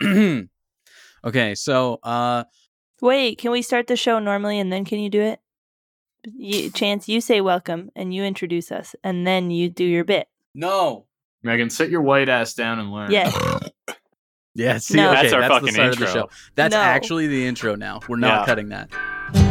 okay, so uh Wait, can we start the show normally and then can you do it? You, Chance, you say welcome and you introduce us, and then you do your bit. no. Megan, sit your white ass down and learn. Yeah. Yeah, see, No. okay, That's our the fucking start of the intro. show. That's No. actually the intro now. We're not Yeah. cutting that.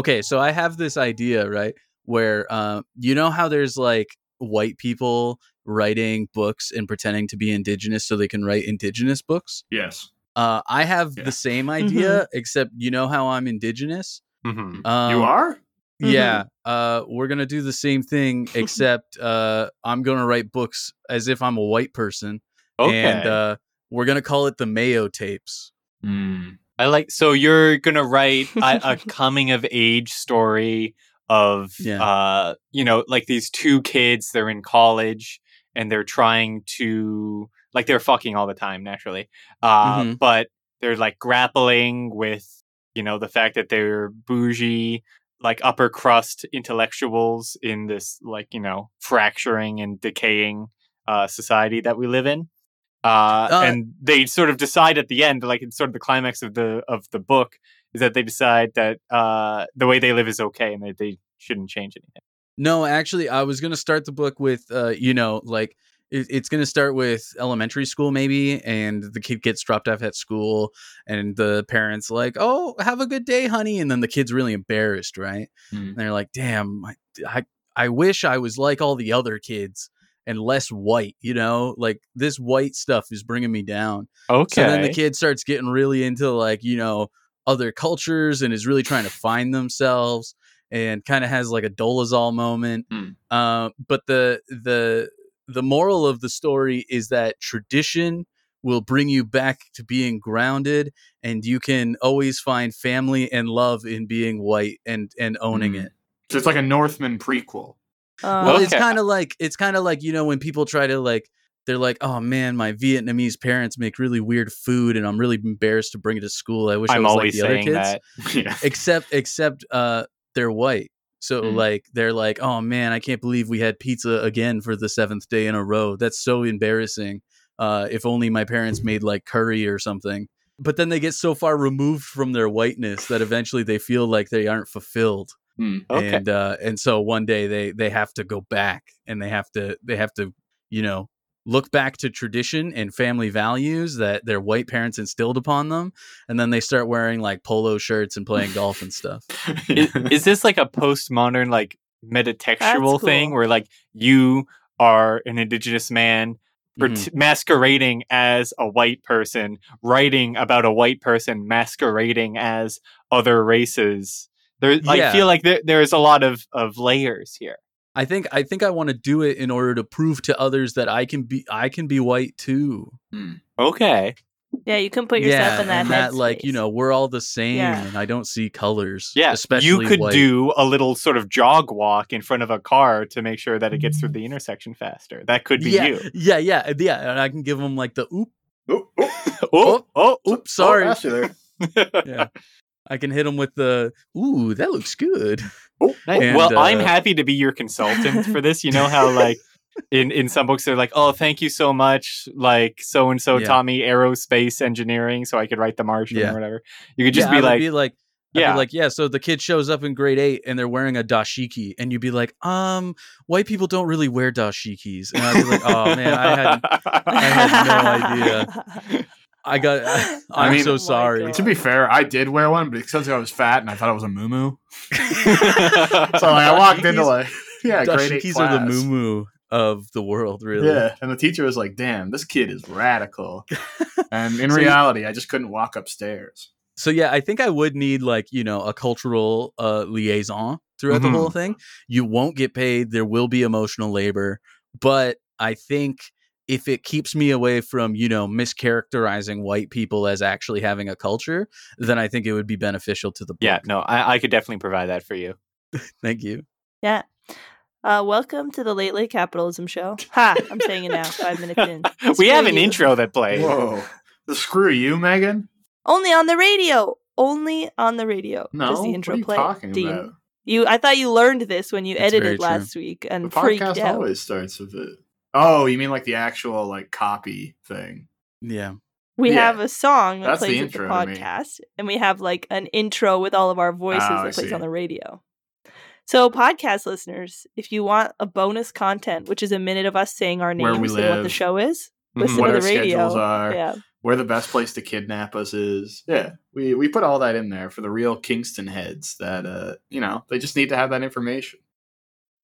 Okay, so I have this idea, right? Where uh, you know how there's like white people writing books and pretending to be indigenous so they can write indigenous books. Yes. Uh, I have Yeah. the same idea, except you know how I'm indigenous. Mhm. Um, you are? Yeah, uh, we're gonna do the same thing, except uh, I'm gonna write books as if I'm a white person, Okay. and uh, we're gonna call it the Mayo tapes. Mm. I like so you're gonna write a, a coming of age story of Yeah. uh you know like these two kids they're in college and they're trying to like they're fucking all the time naturally uh Mhm. but they're like grappling with you know the fact that they're bougie like upper crust intellectuals in this like you know fracturing and decaying uh society that we live in uh, Uh, and they sort of decide at the end, like it's sort of the climax of the of the book, is that they decide that uh, the way they live is okay and that they shouldn't change anything. No, actually, I was gonna start the book with, uh, you know, like it, it's gonna start with elementary school maybe, and the kid gets dropped off at school, and the parents like, "Oh, have a good day, honey," and then the kid's really embarrassed, right? Hmm. And they're like, "Damn, I, I, I wish I was like all the other kids." And less white, you know, like this white stuff is bringing me down. Okay. So then the kid starts getting really into like, you know, other cultures and is really trying to find themselves and kind of has like a Dolezal moment. Mm. Uh, but the the the moral of the story is that tradition will bring you back to being grounded and you can always find family and love in being white and and owning Mm. it. So it's like a Northman prequel. Uh, Well, it's kind of like it's kind of like you know when people try to like they're like, oh man, my Vietnamese parents make really weird food, and I'm really embarrassed to bring it to school. I wish I I'm was always like the other saying kids, that. yeah. except except uh, they're white. So Mm. like they're like, oh man, I can't believe we had pizza again for the seventh day in a row. That's so embarrassing. Uh, if only my parents made like curry or something. But then they get so far removed from their whiteness that eventually they feel like they aren't fulfilled Mm. Okay. and uh and so one day they they have to go back and they have to they have to you know look back to tradition and family values that their white parents instilled upon them and then they start wearing like polo shirts and playing golf and stuff is, is this like a postmodern like metatextual That's thing where like you are an indigenous man pret- Mhm. masquerading as a white person writing about a white person masquerading as other races there i feel like there, there's a lot of of layers here i think i think i want to do it in order to prove to others that i can be i can be white too Mm. okay yeah, you can put yourself yeah in that and that like you know we're all the same Yeah. and i don't see colors yeah especially you could white. do a little sort of jog walk in front of a car to make sure that it gets through the intersection faster that could be yeah, you yeah yeah yeah and i can give them like the oop Oh, oh, oh oh oops sorry Oh, there. yeah. I can hit them with the ooh, that looks good. Oh, Nice. And, well, I'm uh, happy to be your consultant for this. You know how like in in some books they're like, "Oh, thank you so much." Like so and so Yeah. taught me aerospace engineering, so I could write The Martian Yeah. or whatever. You could just Yeah, be like, be like I'd yeah, be like, yeah. So the kid shows up in grade eight and they're wearing a dashiki, and you'd be like, um, white people don't really wear dashikis, and I'd be like, oh man, I had, I had no idea. I got, I'm mean- so Oh sorry. God. To be fair, I did wear one, but because I was fat and I thought it was a moo So like, I walked into Dashikis- like yeah, grade eight class. are the moo of the world, really. Yeah, and the teacher was like, "Damn, this kid is radical." and in So reality, I just couldn't walk upstairs. So yeah, I think I would need like you know a cultural uh, liaison throughout the Mhm. whole thing. You won't get paid. There will be emotional labor, but I think if it keeps me away from you know mischaracterizing white people as actually having a culture, then I think it would be beneficial to the book. Yeah, no, I, I could definitely provide that for you. Thank you. Yeah. Uh, welcome to the Late Late Capitalism Show. Ha! I'm saying it now. Five minutes in. we have an you. intro that plays. Whoa. The screw you, Megan? Only on the radio. Only on the radio. No. Does the intro what are you play? talking Dean, about? You, I thought you learned this when you That's edited last week and The freaked podcast out. always starts with it. Oh, you mean like the actual like copy thing? Yeah. We Yeah. have a song that That's plays with the intro to me. podcast, and we have like an intro with all of our voices Oh, I that plays see. on the radio. So, podcast listeners, if you want a bonus content, which is a minute of us saying our names and what the show is, Mhm. listen What to our the radio. schedules are. Yeah. Where the best place to kidnap us is. Yeah, we we put all that in there for the real Kingston heads. That uh, you know, they just need to have that information.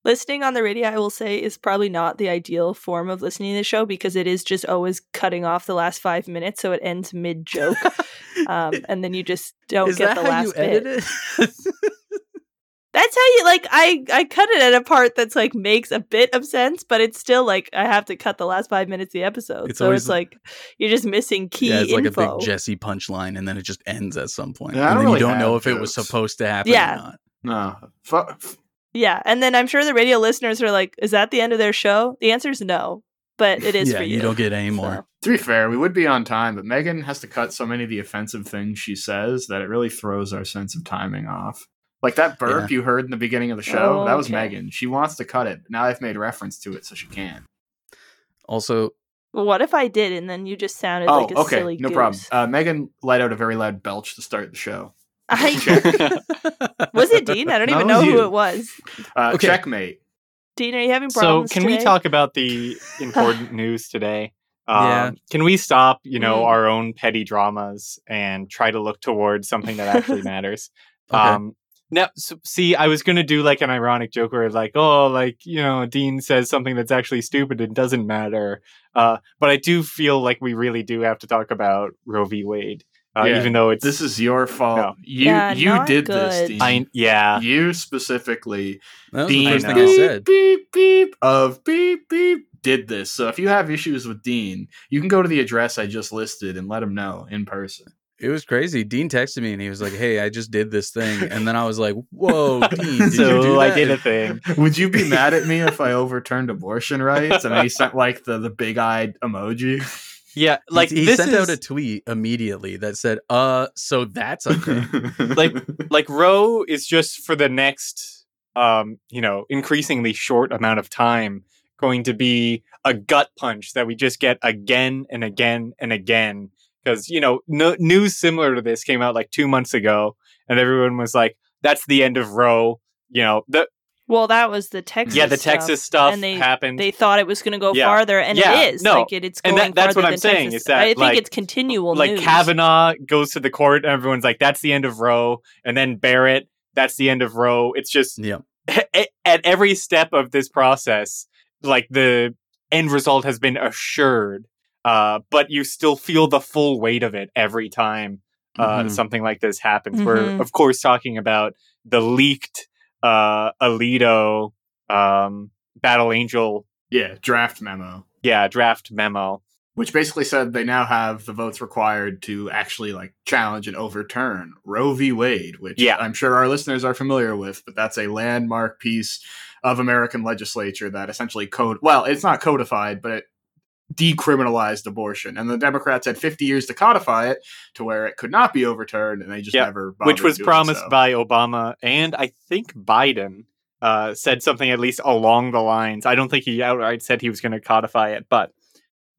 Listening on the radio, I will say, is probably not the ideal form of listening to the show because it is just always cutting off the last five minutes, so it ends mid joke, um, and then you just don't Is get that the how last you bit. edit it? That's how you like. I I cut it at a part that's like makes a bit of sense, but it's still like I have to cut the last five minutes of the episode. It's so always- it's like you're just missing key yeah, it's like info. a big Jesse punchline, and then it just ends at some point, Yeah, and don't then you don't know if have it was supposed to happen Yeah. or not. No, fu- yeah, and then I'm sure the radio listeners are like, "Is that the end of their show?" The answer is no, but it is yeah, for you. you don't get any more. So, to be fair, we would be on time, but Megan has to cut so many of the offensive things she says that it really throws our sense of timing off. Like that burp you heard in the beginning of the show, that was Okay. Megan. She wants to cut it. Now I've made reference to it, so she can. Also, what if I did, and then you just sounded Oh, like a okay, silly no goose? problem. Uh, Megan let out a very loud belch to start the show. I was it Dean? I don't even know was who it was. Uh, Okay. Checkmate. Dean, are you having problems? So, problems? can we talk about the important news today? Um, Yeah. Can we stop, you know, Mm. our own petty dramas and try to look towards something that actually matters? Okay. Um, now, so, see, I was gonna do like an ironic joke where, like, oh, like you know, Dean says something that's actually stupid and doesn't matter. Uh, but I do feel like we really do have to talk about Roe v. Wade, uh, Yeah, even though it's This is your fault. No. You Yeah, you did good. this, Dean. I yeah. you specifically that was Dean the first thing. I beep, said. beep beep of beep beep did this. So if you have issues with Dean, you can go to the address I just listed and let him know in person. It was crazy. Dean texted me and he was like, "Hey, I just did this thing," and then I was like, "Whoa, Dean, did so you do I did a thing. Would you be mad at me if I overturned abortion rights? And then he sent like the the big eyed emoji. Yeah, like he this sent is, out a tweet immediately that said, "Uh, so that's okay." Like- like Roe is just for the next um you know increasingly short amount of time going to be a gut punch that we just get again and again and again because you know no, news similar to this came out like two months ago and everyone was like that's the end of Roe you know the Well, that was the Texas. yeah the stuff, Texas stuff and they happened they thought it was going to go Yeah. farther, and Yeah, it is. no. Like it, it's And going that- that's what I'm saying, Texas. is that, I think like- it's continual like news. Kavanaugh goes to the court and everyone's like that's the end of Roe and then Barrett that's the end of Roe it's just yeah, at every step of this process, like the end result has been assured, uh, but you still feel the full weight of it every time uh, Mhm. something like this happens. Mhm. We're of course talking about the leaked uh, Alito um, Battle Angel, yeah, draft memo. yeah, draft memo. Which basically said they now have the votes required to actually like challenge and overturn Roe v. Wade, which Yeah. I'm sure our listeners are familiar with, but that's a landmark piece of American legislature that essentially code well, it's not codified, but it decriminalized abortion. And the Democrats had 50 years to codify it to where it could not be overturned, and they just Yeah, never which was promised so. by Obama and I think Biden uh, said something at least along the lines. I don't think he outright said he was going to codify it, but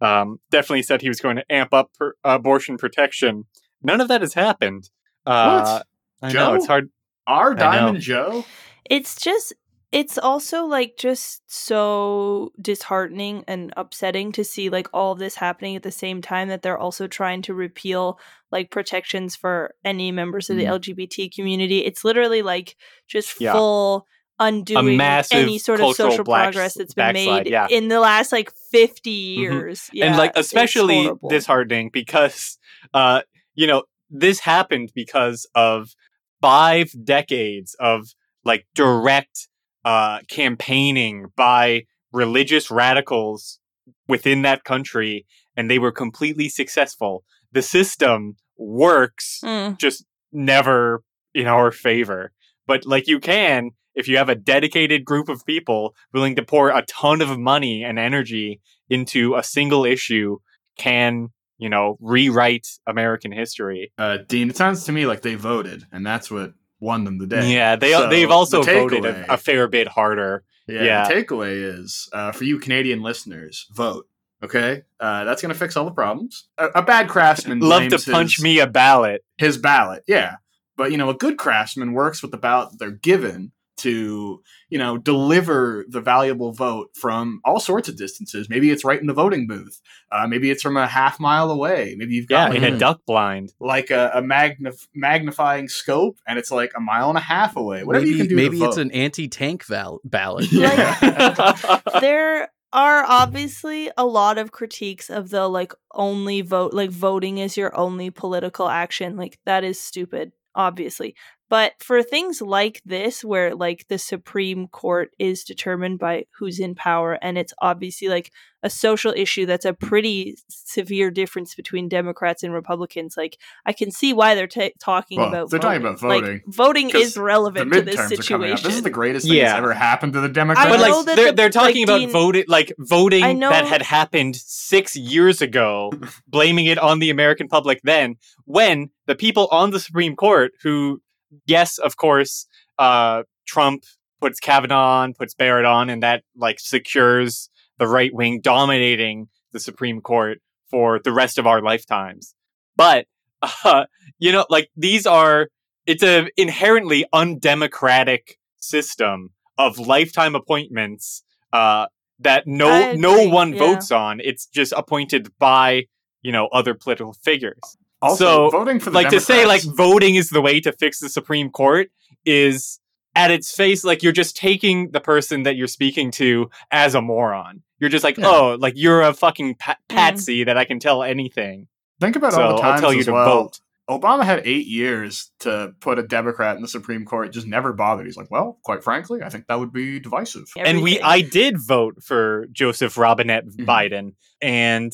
um, definitely said he was going to amp up per- abortion protection. None of that has happened. Uh, I know Joe? it's hard. Our. Diamond Joe? It's just it's also like just so disheartening and upsetting to see like all of this happening at the same time that they're also trying to repeal like protections for any members of the Mm. LGBT community. It's literally like just Yeah. full undoing any sort of social progress that's been made yeah. in the last like 50 years. Yeah, and like especially disheartening because uh, you know this happened because of five decades of like direct uh, campaigning by religious radicals within that country, and they were completely successful. The system works, Mm. just never in our favor. But like you can, if you have a dedicated group of people willing to pour a ton of money and energy into a single issue, can you know rewrite American history. Uh, Dean, it sounds to me like they voted, and that's what won them the day. Yeah, they So, they've also the voted a, a fair bit harder. Yeah, Yeah. The takeaway is uh, for you Canadian listeners, vote. Okay, uh, that's going to fix all the problems. A, a bad craftsman Love to punch his, me a ballot. his ballot. Yeah, but you know, a good craftsman works with the ballot they're given to you know deliver the valuable vote from all sorts of distances. Maybe it's right in the voting booth. Uh, maybe it's from a half mile away. Maybe you've Yeah, got in like, a duck blind. like a, a magnif- magnifying scope, and it's like a mile and a half away. Whatever maybe you can do. maybe to it's vote. an anti-tank val- ballot. Yeah. there are obviously a lot of critiques of the like only vote like voting is your only political action like that is stupid obviously but for things like this where like the supreme court is determined by who's in power and it's obviously like a social issue that's a pretty severe difference between democrats and republicans like i can see why they're ta talking Well, about they're talking voting. about voting, like voting 'cause is relevant to this midterms are coming up. situation This is the greatest thing that's ever happened to the Democrats. I but know like that they're the- they're talking like, about Dean- voting like voting know- that had happened six years ago, blaming it on the American public then, when the people on the Supreme Court who yes, of course, uh Trump puts Kavanaugh on, puts Barrett on, and that like secures the right wing dominating the Supreme Court for the rest of our lifetimes. But uh, you know, like these are it's a inherently undemocratic system of lifetime appointments uh, that no no one yeah. votes on. It's just appointed by you know other political figures. Also, so, voting for the like to say like voting is the way to fix the Supreme Court is at its face like you're just taking the person that you're speaking to as a moron. You're just like, Yeah. oh, like you're a fucking pa- patsy that I can tell anything. think about so all the I'll tell you as to well. vote. Obama had eight years to put a Democrat in the Supreme Court. Just never bothered. He's like, well, quite frankly, I think that would be divisive. and we I did vote for Joseph Robinette Mhm. Biden and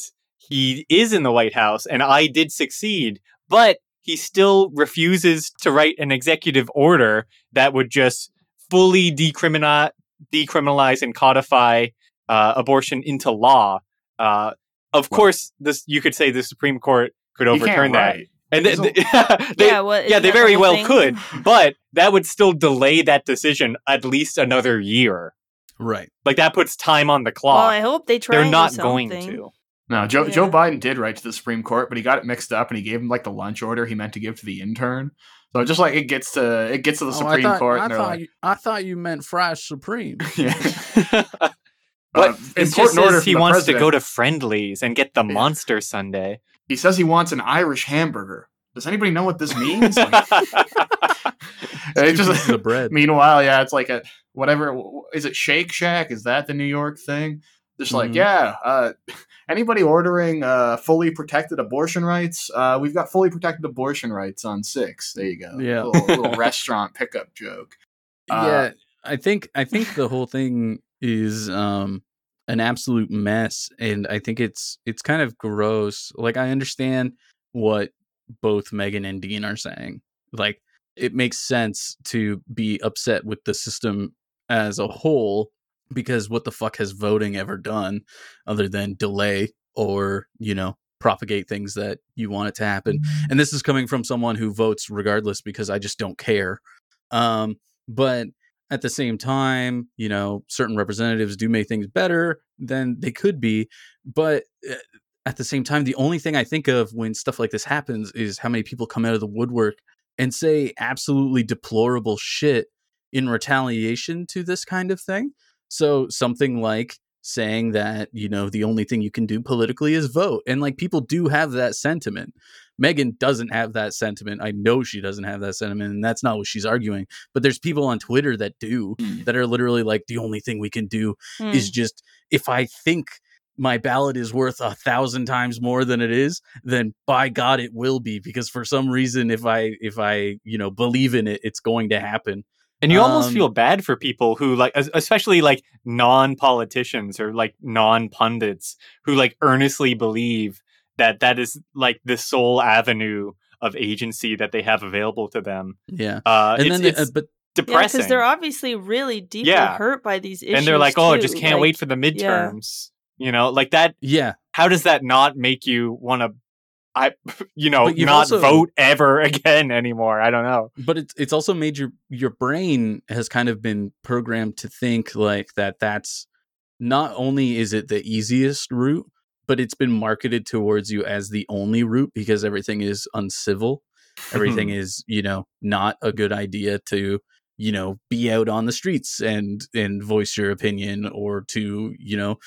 he is in the White House and I did succeed but he still refuses to write an executive order that would just fully decriminalize decriminalize and codify uh, abortion into law uh, of Well- course this you could say the Supreme Court could overturn that write. and He's th- a- they, yeah, what, yeah, they very well thing? could, but that would still delay that decision at least another year. Right. Like that puts time on the Well, clock. I hope they try. They're not going to. No, Joe, Yeah. Joe Biden did write to the Supreme Court, but he got it mixed up and he gave him like the lunch order he meant to give to the intern. So just like it gets to it gets to the Oh, Supreme I thought, Court I and thought like, you, I thought you meant Fries Supreme. yeah. But Uh, it just important order says he wants president. to go to Friendly's and get the Yeah. Monster Sundae. He says he wants an Irish hamburger. Does anybody know what this means? Like, it Pieces just, of bread. meanwhile, yeah, it's like a whatever. Is it Shake Shack? Is that the New York thing? Just like, Mhm. yeah, uh, anybody ordering uh, fully protected abortion rights? Uh, we've got fully protected abortion rights on six. There you go. Yeah. little, little restaurant pickup joke. Uh, yeah, I think I think the whole thing is um an absolute mess and I think it's it's kind of gross. Like I understand what both Megan and Dean are saying. Like it makes sense to be upset with the system as a whole because what the fuck has voting ever done other than delay or, you know, propagate things that you want it to happen. And this is coming from someone who votes regardless because I just don't care. Um but at the same time, you know, certain representatives do make things better than they could be. But uh, at the same time, the only thing I think of when stuff like this happens is how many people come out of the woodwork and say absolutely deplorable shit in retaliation to this kind of thing. So something like saying that, you know, the only thing you can do politically is vote. And like people do have that sentiment. Megan doesn't have that sentiment. I know she doesn't have that sentiment, and that's not what she's arguing. But there's people on Twitter that do, Mm. that are literally like, the only thing we can do Hmm. is just if I think my ballot is worth a thousand times more than it is, then by God it will be because for some reason if I if I you know believe in it, it's going to happen. And you almost Um, feel bad for people who like, especially like non-politicians or like non-pundits who like earnestly believe that that is like the sole avenue of agency that they have available to them. Yeah. Uh, And it's, then, it's uh, but Yeah, depressing. because they're obviously really deeply Yeah. hurt by these issues. and they're like, oh, too. just can't Like, wait for the midterms. You know, like that. yeah, How does that not make you want to? I, you know, not also- vote ever again anymore. I don't know. but it's it's also made your your brain has kind of been programmed to think like that that's not only is it the easiest route but it's been marketed towards you as the only route because everything is uncivil everything is you know not a good idea to you know be out on the streets and and voice your opinion or to you know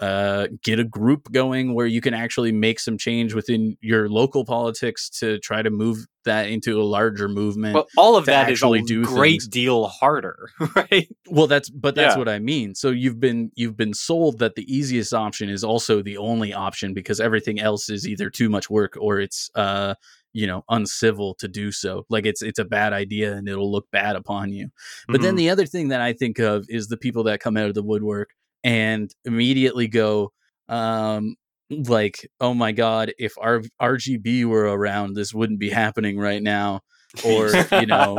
uh get a group going where you can actually make some change within your local politics to try to move that into a larger movement Well, all of that is a do great things. deal harder, right? well that's but that's Yeah. what i mean so you've been you've been sold that the easiest option is also the only option because everything else is either too much work or it's uh you know uncivil to do so like it's it's a bad idea and it'll look bad upon you but then Mhm. the other thing that i think of is the people that come out of the woodwork and immediately go um like oh my god if R- rgb were around this wouldn't be happening right now or you know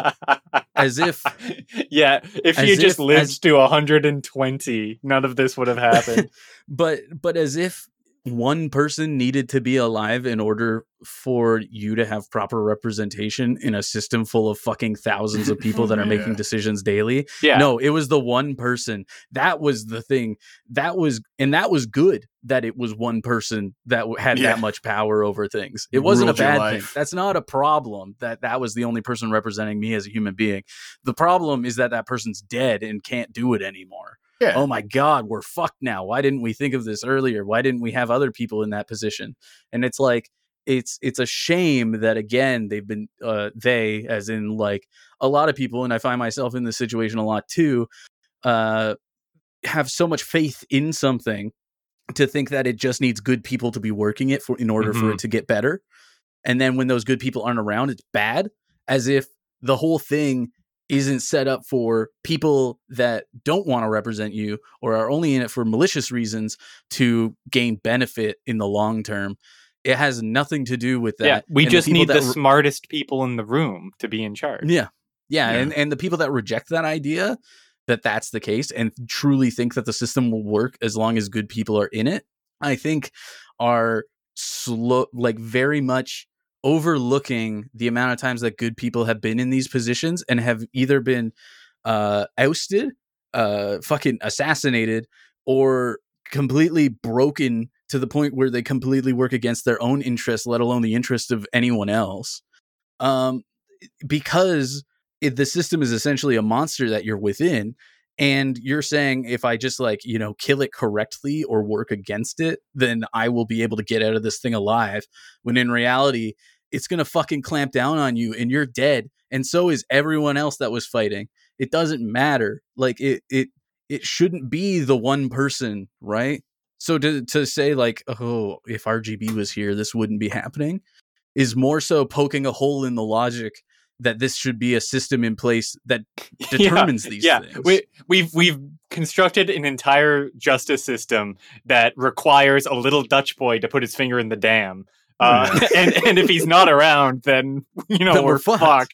as if yeah, if you just if- lived as- to 120, none of this would have happened. but but as if one person needed to be alive in order for you to have proper representation in a system full of fucking thousands of people that are making decisions daily. yeah, No, it was the one person. That was the thing. That was and that was good that it was one person that had Yeah. that much power over things. It wasn't a Ruled your bad thing. That's not a problem that that was the only person representing me as a human being. The problem is that that person's dead and can't do it anymore Yeah. oh my god we're fucked now. Why didn't we think of this earlier? Why didn't we have other people in that position? And it's like it's it's a shame that again they've been uh they as in like a lot of people and i find myself in this situation a lot too uh have so much faith in something to think that it just needs good people to be working it for in order for it to get better. And then when those good people aren't around it's bad as if the whole thing isn't set up for people that don't want to represent you or are only in it for malicious reasons to gain benefit in the long term. It has nothing to do with that. yeah. We And just people need the re- smartest people in the room to be in charge. yeah. Yeah, Yeah. and and the people that reject that idea that that's the case and truly think that the system will work as long as good people are in it, I think are slow like very much overlooking the amount of times that good people have been in these positions and have either been uh ousted, uh fucking assassinated or completely broken to the point where they completely work against their own interests, let alone the interest of anyone else. Um because the system is essentially a monster that you're within and you're saying if i just like you know kill it correctly or work against it then i will be able to get out of this thing alive when in reality it's going to fucking clamp down on you and you're dead and so is everyone else that was fighting it doesn't matter like it it it shouldn't be the one person right so to to say like oh if rgb was here this wouldn't be happening is more so poking a hole in the logic that this should be a system in place that determines these yeah. things. We, we've we've constructed an entire justice system that requires a little Dutch boy to put his finger in the dam. Uh, and and if he's not around, then you know Then we're we're, fucked. fucked.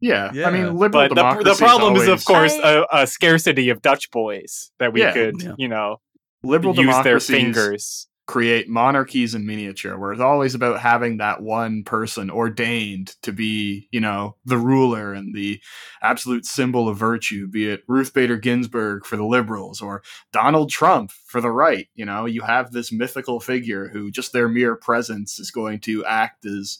Yeah. Yeah. I mean, liberal But the, democracy the problem is, of always- course, I- a, a scarcity of Dutch boys that we Yeah. could, Yeah. you know, liberal use their fingers. Create monarchies in miniature, where it's always about having that one person ordained to be, you know, the ruler and the absolute symbol of virtue, be it Ruth Bader Ginsburg for the liberals or Donald Trump for the right. You know, you have this mythical figure who just their mere presence is going to act as,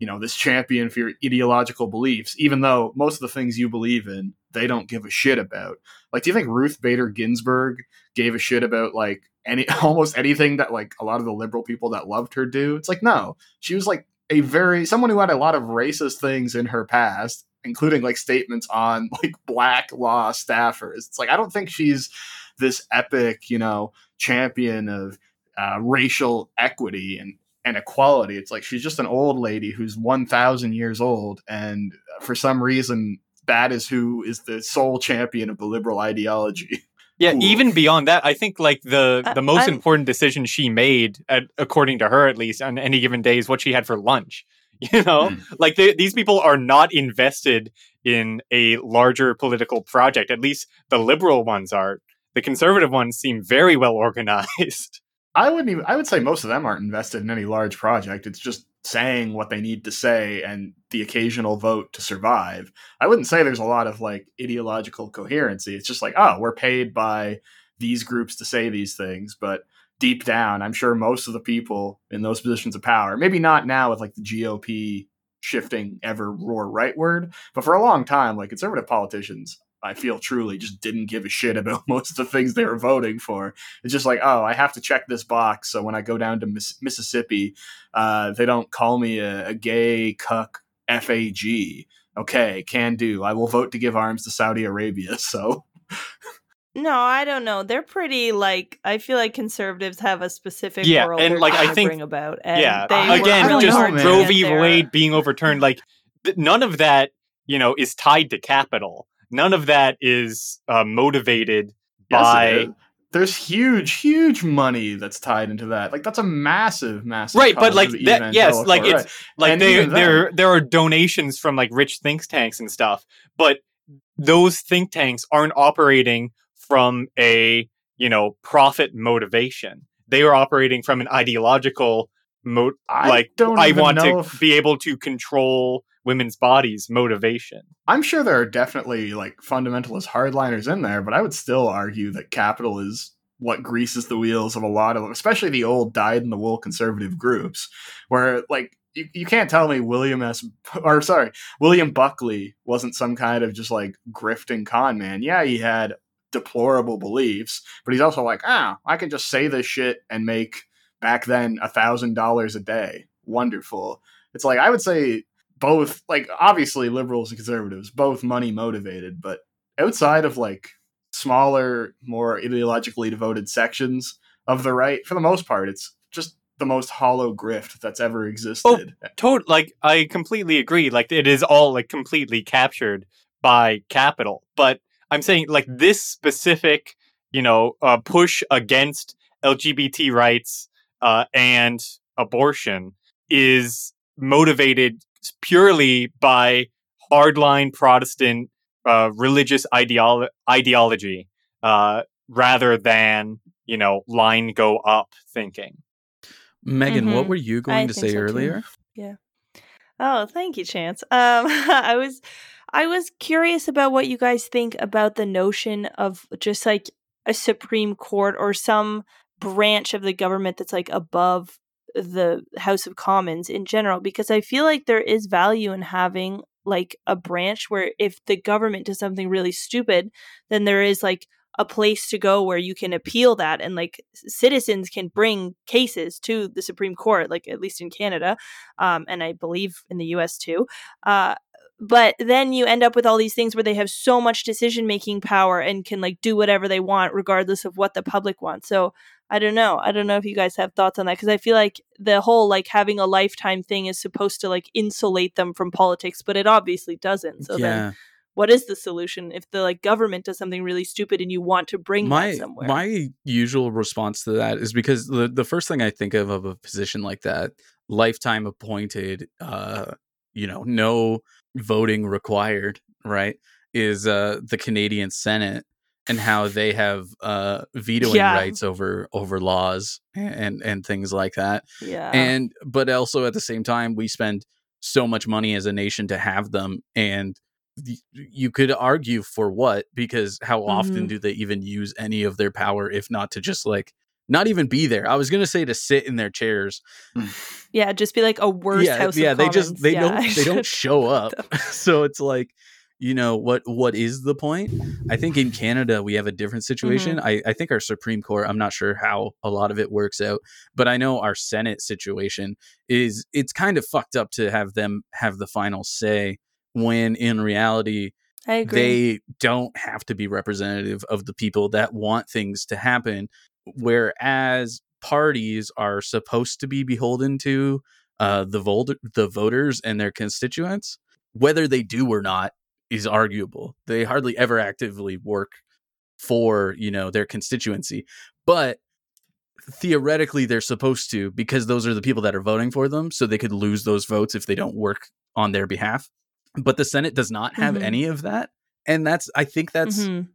you know, this champion for your ideological beliefs, even though most of the things you believe in, they don't give a shit about. Like, do you think Ruth Bader Ginsburg gave a shit about like any almost anything that like a lot of the liberal people that loved her do? It's like no, she was like a very someone who had a lot of racist things in her past, including like statements on like black law staffers. It's like I don't think she's this epic, you know, champion of uh, racial equity and and equality. It's like she's just an old lady who's 1000 years old and for some reason that is who is the sole champion of the liberal ideology. Yeah, Cool. even beyond that, I think like the I- the most I'm- important decision she made, at, according to her at least, on any given day is what she had for lunch. You know, Hmm. like they, these people are not invested in a larger political project. At least the liberal ones are. The conservative ones seem very well organized. I wouldn't even. I would say most of them aren't invested in any large project. It's just saying what they need to say and the occasional vote to survive. I wouldn't say there's a lot of like ideological coherency. It's just like, oh, we're paid by these groups to say these things, but deep down, I'm sure most of the people in those positions of power, maybe not now with like the GOP shifting ever more rightward, but for a long time, like conservative politicians, I feel truly just didn't give a shit about most of the things they were voting for. It's just like, oh, I have to check this box. So when I go down to Miss- Mississippi, uh, they don't call me a, a gay cuck FAG. Okay, can do. I will vote to give arms to Saudi Arabia. So No, I don't know. They're pretty like I feel like conservatives have a specific Yeah, world and, like, I trying think- bring about. And yeah, they work again, really just hard to Roe v. there. Wade being overturned, like th- none of that, you know, is tied to capital. None of that is uh, motivated yes, by there's huge, huge money that's tied into that. Like that's a massive, massive. right, but like that. Yes, like right. it's like And there there there are donations from like rich think tanks and stuff, but those think tanks aren't operating from a you know profit motivation. They are operating from an ideological mo- I like don't I want to if- be able to control women's bodies motivation. I'm sure there are definitely like fundamentalist hardliners in there, but I would still argue that capital is what greases the wheels of a lot of, especially the old dyed in the wool conservative groups, where like you, you can't tell me William S. or sorry, William Buckley wasn't some kind of just like grifting con man. Yeah, he had deplorable beliefs, but he's also like, ah, I can just say this shit and make back then a thousand dollars a day. Wonderful. It's like I would say both like obviously liberals and conservatives both money motivated but outside of like smaller more ideologically devoted sections of the right for the most part it's just the most hollow grift that's ever existed Tot like I completely agree. Like it is all like completely captured by capital. But I'm saying like this specific, you know, uh, push against LGBT rights uh, and abortion is motivated purely by hardline Protestant uh, religious ideolo- ideology uh, rather than you know line go up thinking. Megan, what Mhm. were you going I to say so, too. earlier? Oh, thank you, Chance. Um, I was, I was curious about what you guys think about the notion of just like a Supreme Court or some branch of the government that's like above the House of Commons in general, because I feel like there is value in having like a branch where if the government does something really stupid, then there is like a place to go where you can appeal that and like citizens can bring cases to the Supreme Court, like at least in Canada um, and I believe in the US too. Uh, but then you end up with all these things where they have so much decision making power and can like do whatever they want regardless of what the public wants. So I don't know. I don't know if you guys have thoughts on that because I feel like the whole like having a lifetime thing is supposed to like insulate them from politics, but it obviously doesn't. So then yeah. what is the solution if the like government does something really stupid and you want to bring my that somewhere? my usual response to that is because the the first thing I think of of a position like that, lifetime appointed, uh, you know, no voting required, right? Is uh the Canadian Senate and how they have uh vetoing Yeah. rights over over laws and and things like that. yeah. and but also at the same time we spend so much money as a nation to have them and y- you could argue for what because how often Mhm. do they even use any of their power if not to just like not even be there. I was going to say to sit in their chairs. Yeah, just be like a worse yeah house yeah they just they Yeah, don't I they don't show up. so it's like you know what what is the point? I think in canada we have a different situation. Mm-hmm. I, I think our supreme court i'm not sure how a lot of it works out but i know our senate situation is it's kind of fucked up to have them have the final say when in reality they don't have to be representative of the people that want things to happen whereas parties are supposed to be beholden to uh, the voter the voters and their constituents whether they do or not is arguable. They hardly ever actively work for, you know, their constituency. But theoretically they're supposed to because those are the people that are voting for them, so they could lose those votes if they don't work on their behalf. But the Senate does not have Mhm. any of that. And that's I think that's Mhm.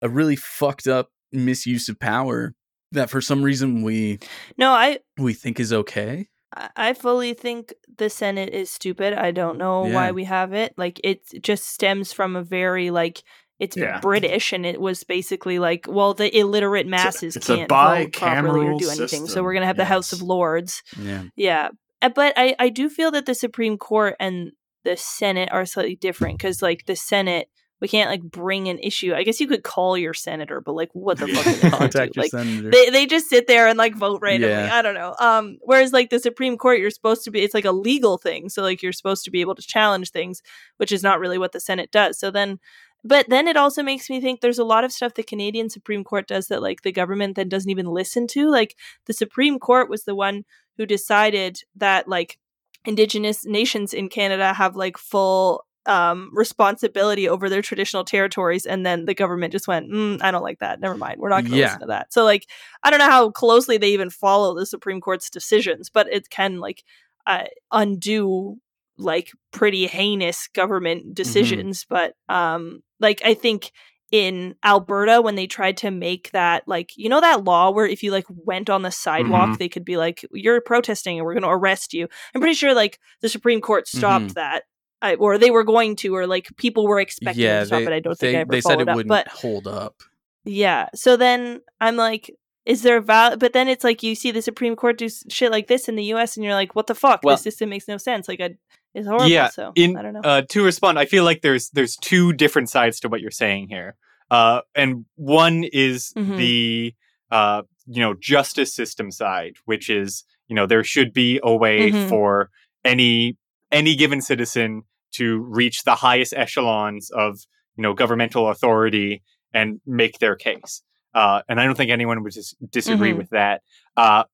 a really fucked up misuse of power that for some reason we No, I we think is okay. I- fully think the Senate is stupid. I don't know Yeah. why we have it. Like it just stems from a very like it's Yeah. British and it was basically like well the illiterate masses it's a can't vote properly or do anything. So we're going to have the House of. Lords. Yeah. Yeah. Uh, But I I do feel that the Supreme Court and the Senate are slightly different cuz like the Senate we can't like bring an issue. I guess you could call your senator, but like what the fuck are they gonna? Contact your Like senator. they they just sit there and like vote randomly. Yeah. I don't know. Um, whereas like the Supreme Court, you're supposed to be. It's like a legal thing, so like you're supposed to be able to challenge things, which is not really what the Senate does. So then, but then it also makes me think there's a lot of stuff the Canadian Supreme Court does that like the government then doesn't even listen to. Like the Supreme Court was the one who decided that like Indigenous nations in Canada have like full um responsibility over their traditional territories and then the government just went mm, i don't like that. Never mind. We're not going to Yeah. listen to that. So like i don't know how closely they even follow the supreme court's decisions but it can like uh, undo like pretty heinous government decisions. But um like i think in alberta when they tried to make that like you know that law where if you like went on the sidewalk Mhm. they could be like you're protesting and we're going to arrest you. I'm pretty sure like the supreme court stopped that I, or they were going to or like people were expecting yeah, to stop they, it i don't they, think i ever they said it up wouldn't but hold up. yeah. So then I'm like, is there a val? But then it's like you see the Supreme Court do shit like this in the U.S. and you're like, what the fuck? Well- this system makes no sense. Like, I, it's horrible. Yeah, So in- I don't know. uh, to respond, I feel like there's there's two different sides to what you're saying here. Uh, and one is Mhm. the uh, you know justice system side, which is you know there should be a way Mhm. for any any given citizen to reach the highest echelons of you know governmental authority and make their case. Uh, and I don't think anyone would dis- disagree Mhm. with that. Uh,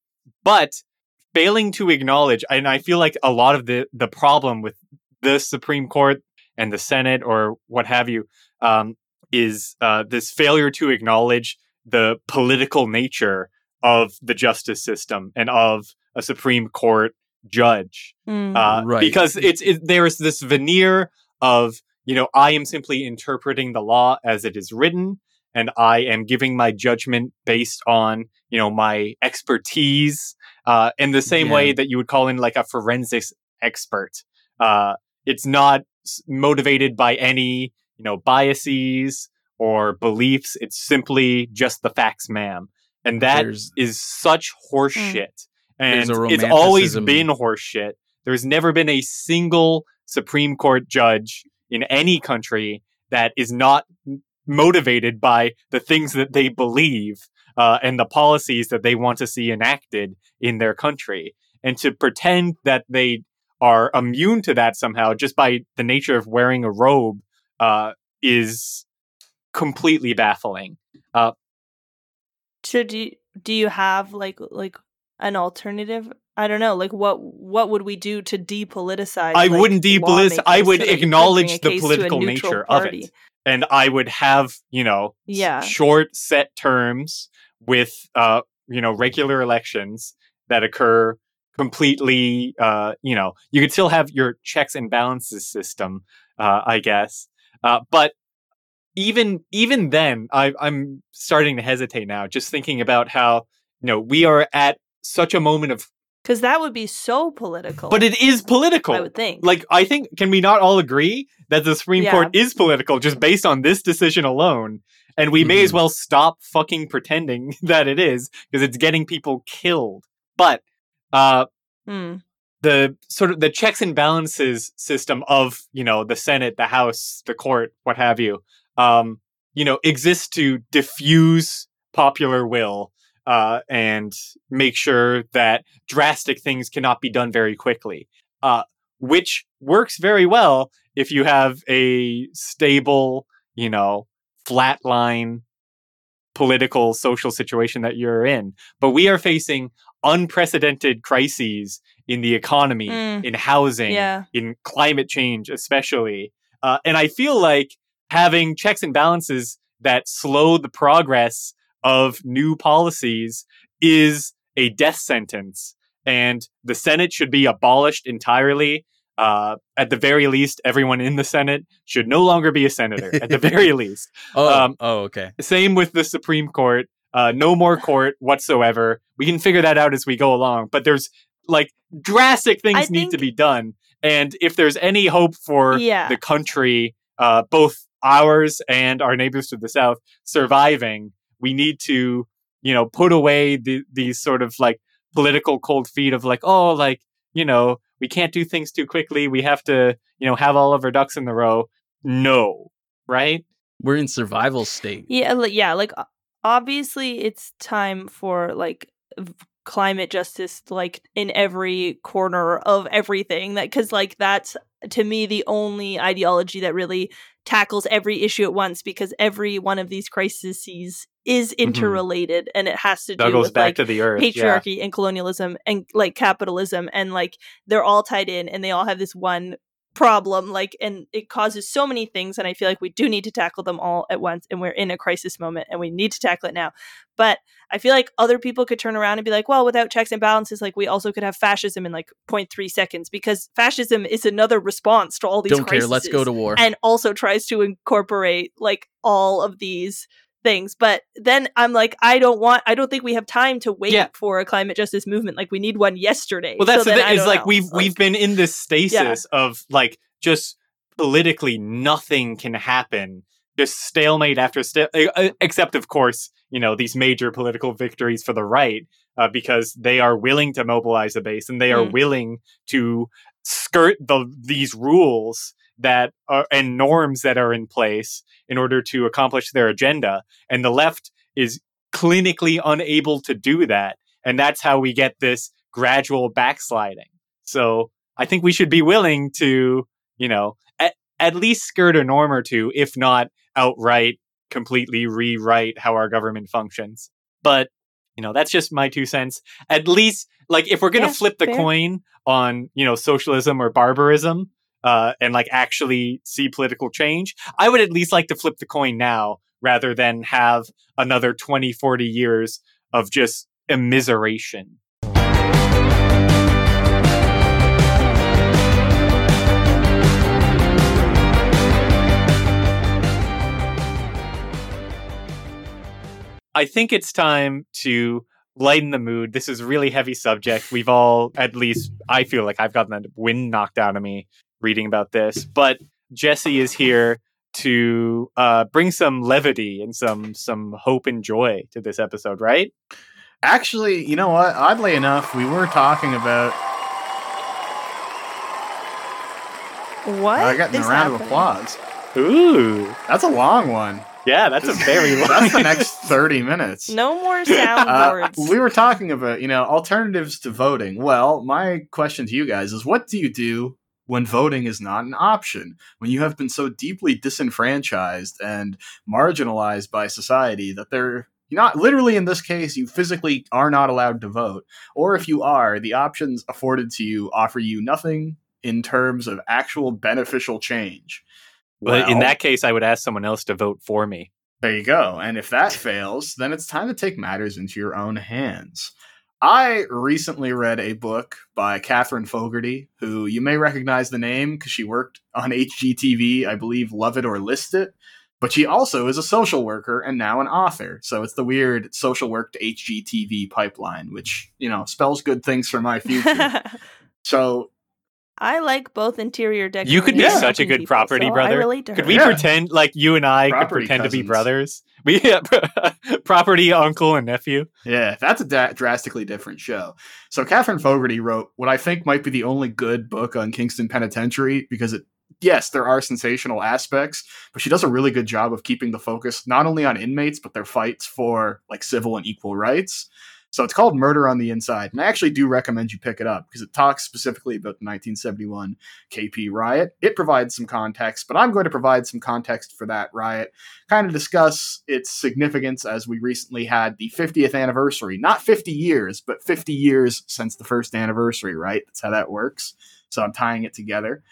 but failing to acknowledge, and I feel like a lot of the the problem with the Supreme Court and the Senate or what have you um, is uh, this failure to acknowledge the political nature of the justice system and of a Supreme Court judge Mm. uh, Right. because it's it, there's this veneer of you know I am simply interpreting the law as it is written, and I am giving my judgment based on you know my expertise, uh, in the same Yeah. way that you would call in like a forensics expert. Uh, it's not motivated by any you know biases or beliefs. It's simply just the facts, ma'am, and that There's is such horseshit. And it's always been horseshit. There's never been a single Supreme Court judge in any country that is not motivated by the things that they believe uh, and the policies that they want to see enacted in their country. And to pretend that they are immune to that somehow just by the nature of wearing a robe uh, is completely baffling. so do you, do you have like like an alternative? I don't know. Like what what would we do to depoliticize? I like, wouldn't depoliticize. I would so that you could acknowledge the case to a political nature party? of it. and I would have, you know, Yeah. short set terms with, uh, you know, regular elections that occur completely, uh, you know, you could still have your checks and balances system, uh, I guess. Uh, but even, even then, I, I'm starting to hesitate now, just thinking about how, you know, we are at such a moment of, Because that would be so political. but it is political I would think. like I think can we not all agree that the Supreme Yeah. Court is political just based on this decision alone? And we may as Mhm. well stop fucking pretending that it is because it's getting people killed. But uh Hmm. the sort of the checks and balances system of, you know, the Senate, the House, the court, what have you, um, you know, exists to diffuse popular will uh, and make sure that drastic things cannot be done very quickly, uh, which works very well if you have a stable, you know, flatline political social situation that you're in. But we are facing unprecedented crises in the economy, Mm. in housing, Yeah. in climate change, especially. Uh, and I feel like having checks and balances that slow the progress of new policies is a death sentence. And the Senate should be abolished entirely. Uh, at the very least, everyone in the Senate should no longer be a senator, at the very least. Oh, Um, oh, okay. Same with the Supreme Court. Uh, no more court whatsoever. We can figure that out as we go along. But there's like drastic things I need to be done. And if there's any hope for Yeah. the country, uh, both ours and our neighbors to the south, surviving, we need to, you know, put away the, these sort of like political cold feet of like, oh, like, you know, we can't do things too quickly. We have to, you know, have all of our ducks in the row. No, right? We're in survival state. Yeah, li- yeah, like obviously it's time for like v- climate justice like in every corner of everything that cuz like that's to me the only ideology that really tackles every issue at once because every one of these crises is mm-hmm. interrelated and it has to do That with back like to the earth. yeah. patriarchy and colonialism and like capitalism and like they're all tied in and they all have this one problem like and it causes so many things and i feel like we do need to tackle them all at once and we're in a crisis moment and we need to tackle it now but i feel like other people could turn around and be like well without checks and balances like we also could have fascism in like 0.3 seconds because fascism is another response to all these Don't care. Let's go to war. and also tries to incorporate like all of these things but then i'm like i don't want i don't think we have time to wait Yeah. for a climate justice movement like we need one yesterday Well, that's So the thing. Is like know. we've we've been in this stasis Yeah. of like just politically nothing can happen, just stalemate after sta- uh, except of course you know these major political victories for the right uh, because they are willing to mobilize a base and they are Mm. willing to skirt the these rules that are and norms that are in place in order to accomplish their agenda and the left is clinically unable to do that and that's how we get this gradual backsliding. So i think we should be willing to you know at, at least skirt a norm or two if not outright completely rewrite how our government functions. But you know that's just my two cents. At least like if we're gonna Yeah, flip the fair. coin on you know socialism or barbarism uh, and like actually see political change i would at least like to flip the coin now rather than have another 20 40 years of just immiseration I think it's time to lighten the mood. This is a really heavy subject. We've all, at least I feel like I've gotten the wind knocked out of me reading about this. But Jesse is here to uh, bring some levity and some some hope and joy to this episode, right? Actually, you know what? Oddly enough, we were talking about. what I got in a is round of applause. Ooh, That's a long one. yeah, that's a very long. That's the next thirty minutes. no more Uh, soundboards we were talking about, you know, alternatives to voting. Well, my question to you guys is what do you do when voting is not an option? When you have been so deeply disenfranchised and marginalized by society that they're not literally in this case, you physically are not allowed to vote. Or if you are, the options afforded to you offer you nothing in terms of actual beneficial change. But in that case, I would ask someone else to vote for me. there you go. And if that fails, then it's time to take matters into your own hands. I recently read a book by Catherine Fogarty, who you may recognize the name because she worked on HGTV, I believe, Love It or List It. But she also is a social worker and now an author. So it's the weird social work to HGTV pipeline, which, you know, spells good things for my future. so i like both interior decorating You could be Yeah. such a good people, property so I brother. relate to Could we Yeah. pretend like you and I Property could pretend to be brothers? We property uncle and nephew. Yeah, that's a da- drastically different show. So Catherine Fogarty wrote what I think might be the only good book on Kingston Penitentiary because it yes, there are sensational aspects, but she does a really good job of keeping the focus not only on inmates but their fights for like civil and equal rights. So it's called Murder on the Inside, and I actually do recommend you pick it up because it talks specifically about the 1971 KP riot. It provides some context, but I'm going to provide some context for that riot kind of discuss its significance as we recently had the 50th anniversary. Not 50 years, but 50 years since the first anniversary, right? That's how that works. So I'm tying it together.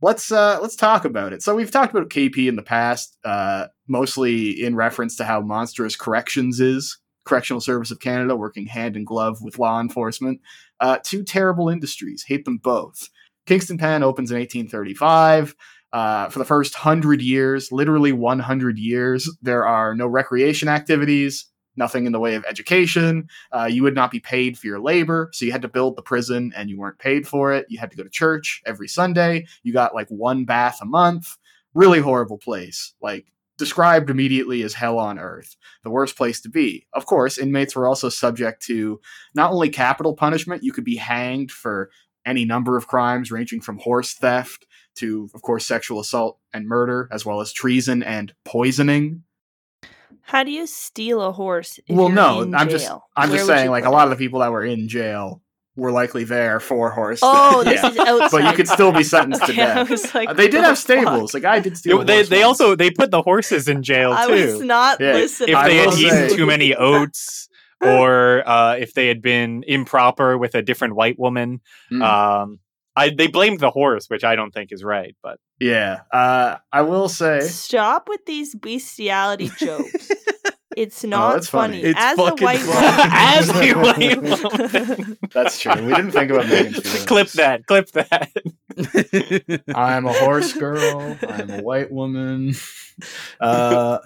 let's uh let's talk about it. So we've talked about KP in the past, uh, mostly in reference to how monstrous corrections is. Correctional Service of Canada working hand in glove with law enforcement. Uh, two terrible industries. Hate them both. Kingston Pen opens in 1835. Uh, for the first hundred years, literally 100 years, there are no recreation activities, nothing in the way of education. Uh, you would not be paid for your labor, so you had to build the prison, and you weren't paid for it. You had to go to church every Sunday. You got like one bath a month. Really horrible place. Like described immediately as hell on earth, the worst place to be. Of course, inmates were also subject to not only capital punishment, you could be hanged for any number of crimes ranging from horse theft to, of course, sexual assault and murder, as well as treason and poisoning. How do you steal a horse? Well, no, I'm just I'm Where just saying like a lot of the people that were in jail were likely there for horse. Oh, this Yeah. is outside. but you could still be sentenced to Okay, I death. was like, they did the have stables. fuck? Like I did steal. a they they also they put the horses in jail too. I was not Yeah. listening. if they had will eaten too many oats or uh, if they had been improper with a different white woman. Mm. Um, I they blamed the horse, which I don't think is right. But Yeah, uh, I will say. Stop with these bestiality jokes. It's not it's funny. funny. It's As a white funny. As a woman, white woman. That's true. We didn't think about Megan's feelings. clip that, clip that. I'm a horse girl. I'm a white woman. Uh,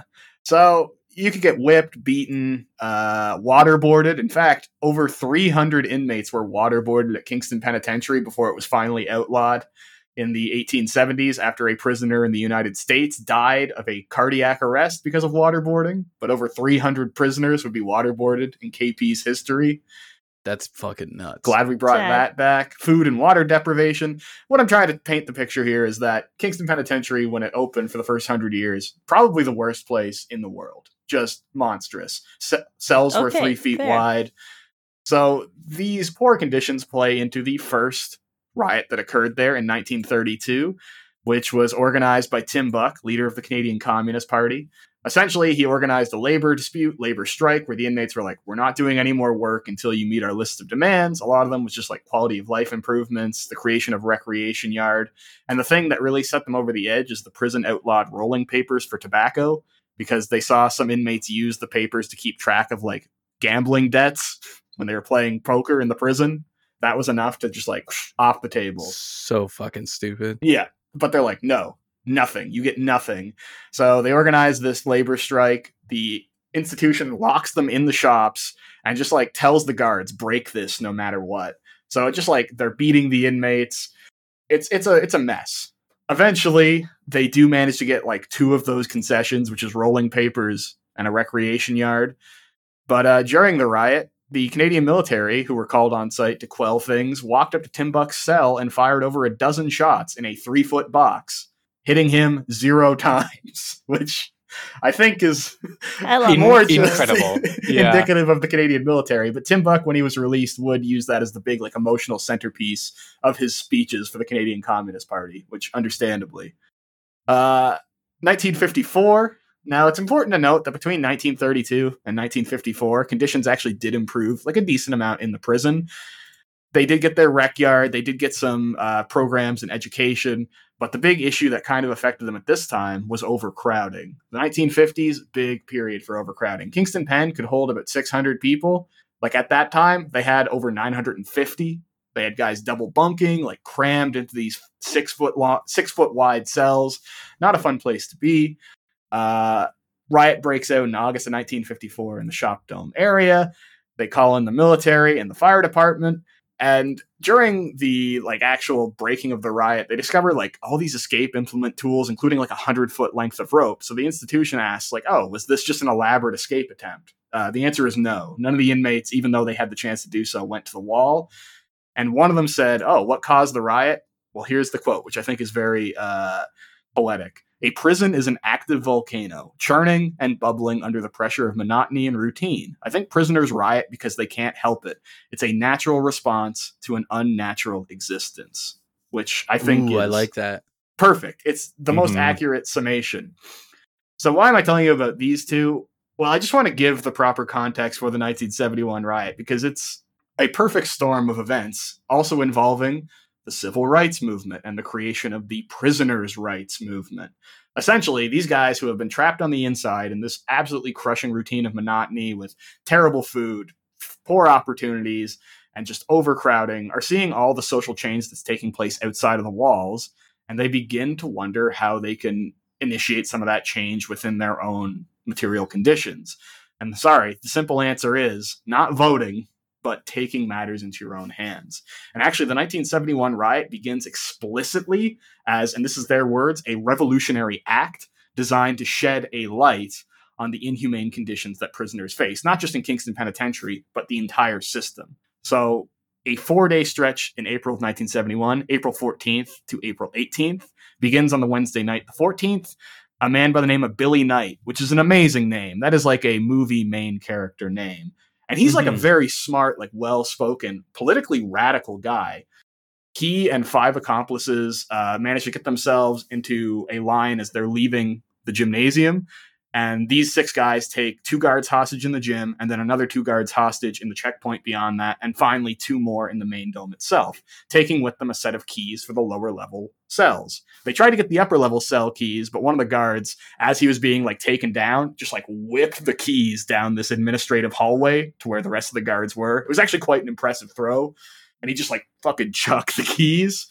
so you could get whipped, beaten, uh, waterboarded. In fact, over 300 inmates were waterboarded at Kingston Penitentiary before it was finally outlawed in the 1870s after a prisoner in the United States died of a cardiac arrest because of waterboarding. But over 300 prisoners would be waterboarded in KP's history. That's fucking nuts. Glad we brought Sad. that back. Food and water deprivation. What I'm trying to paint the picture here is that Kingston Penitentiary, when it opened for the first hundred years, probably the worst place in the world. Just monstrous. Ce- cells were three feet fair. wide. So these poor conditions play into the first riot that occurred there in 1932, which was organized by Tim Buck, leader of the Canadian Communist Party. Essentially, he organized a labor dispute, labor strike, where the inmates were like, We're not doing any more work until you meet our list of demands. A lot of them was just like quality of life improvements, the creation of recreation yard. And the thing that really set them over the edge is the prison outlawed rolling papers for tobacco because they saw some inmates use the papers to keep track of like gambling debts when they were playing poker in the prison. That was enough to just like off the table. So fucking stupid. Yeah, but they're like, no, nothing. You get nothing. So they organize this labor strike. The institution locks them in the shops and just like tells the guards, break this no matter what. So it's just like they're beating the inmates. It's it's a it's a mess. Eventually, they do manage to get like two of those concessions, which is rolling papers and a recreation yard. But uh, during the riot, the Canadian military, who were called on site to quell things, walked up to Tim Buck's cell and fired over a dozen shots in a three foot box, hitting him zero times, which I think is I more incredible. Yeah. indicative of the Canadian military. But Tim Buck, when he was released, would use that as the big like emotional centerpiece of his speeches for the Canadian Communist Party, which understandably. Uh, 1954. Now, it's important to note that between 1932 and 1954, conditions actually did improve like a decent amount in the prison. They did get their rec yard, they did get some uh, programs and education, but the big issue that kind of affected them at this time was overcrowding. The 1950s, big period for overcrowding. Kingston Pen could hold about 600 people. Like at that time, they had over 950. They had guys double bunking, like crammed into these six foot long, six foot wide cells. Not a fun place to be. Uh, riot breaks out in August of 1954 in the Shop Dome area. They call in the military and the fire department. And during the like actual breaking of the riot, they discover like all these escape implement tools, including like a hundred foot length of rope. So the institution asks, like, "Oh, was this just an elaborate escape attempt?" Uh, the answer is no. None of the inmates, even though they had the chance to do so, went to the wall. And one of them said, "Oh, what caused the riot?" Well, here's the quote, which I think is very uh, poetic. A prison is an active volcano, churning and bubbling under the pressure of monotony and routine. I think prisoners riot because they can't help it. It's a natural response to an unnatural existence, which I think Ooh, is I like that. perfect. It's the most Mhm. accurate summation. So why am I telling you about these two? Well, I just want to give the proper context for the 1971 riot because it's a perfect storm of events, also involving the civil rights movement and the creation of the prisoners' rights movement. Essentially, these guys who have been trapped on the inside in this absolutely crushing routine of monotony with terrible food, poor opportunities, and just overcrowding are seeing all the social change that's taking place outside of the walls, and they begin to wonder how they can initiate some of that change within their own material conditions. And sorry, the simple answer is not voting, but taking matters into your own hands. And actually, the 1971 riot begins explicitly as, and this is their words, a revolutionary act designed to shed a light on the inhumane conditions that prisoners face, not just in Kingston Penitentiary, but the entire system. So, a four day stretch in April of 1971, April 14th to April 18th, begins on the Wednesday night, the 14th. A man by the name of Billy Knight, which is an amazing name. That is like a movie main character name. And he's like a Mhm. very smart, like well spoken, politically radical guy. He and five accomplices uh, manage to get themselves into a line as they're leaving the gymnasium. And these six guys take two guards hostage in the gym, and then another two guards hostage in the checkpoint beyond that, and finally two more in the main dome itself, taking with them a set of keys for the lower level cells. They tried to get the upper level cell keys, but one of the guards, as he was being like taken down, just like whipped the keys down this administrative hallway to where the rest of the guards were. It was actually quite an impressive throw, and he just like fucking chucked the keys.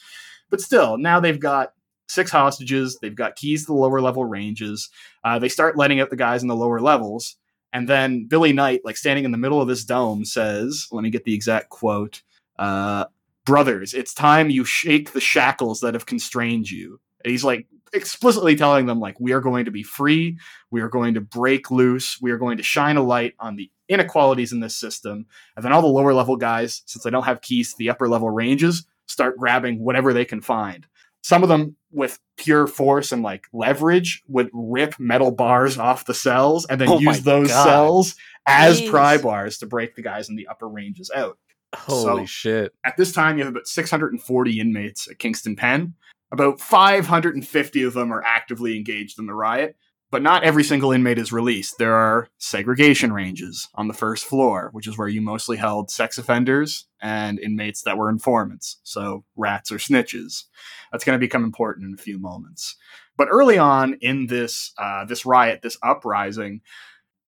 But still, now they've got six hostages. They've got keys to the lower level ranges. Uh, they start letting out the guys in the lower levels. And then Billy Knight, like standing in the middle of this dome, says, let me get the exact quote uh, Brothers, it's time you shake the shackles that have constrained you. And he's like explicitly telling them, like, we are going to be free. We are going to break loose. We are going to shine a light on the inequalities in this system. And then all the lower level guys, since they don't have keys to the upper level ranges, start grabbing whatever they can find. Some of them, with pure force and like leverage, would rip metal bars off the cells and then Oh use those God. cells as Jeez. pry bars to break the guys in the upper ranges out. Holy So- shit. At this time, you have about 640 inmates at Kingston Pen. About 550 of them are actively engaged in the riot, but not every single inmate is released. There are segregation ranges on the first floor, which is where you mostly held sex offenders and inmates that were informants, so rats or snitches. That's going to become important in a few moments. But early on in this uh, this riot, this uprising,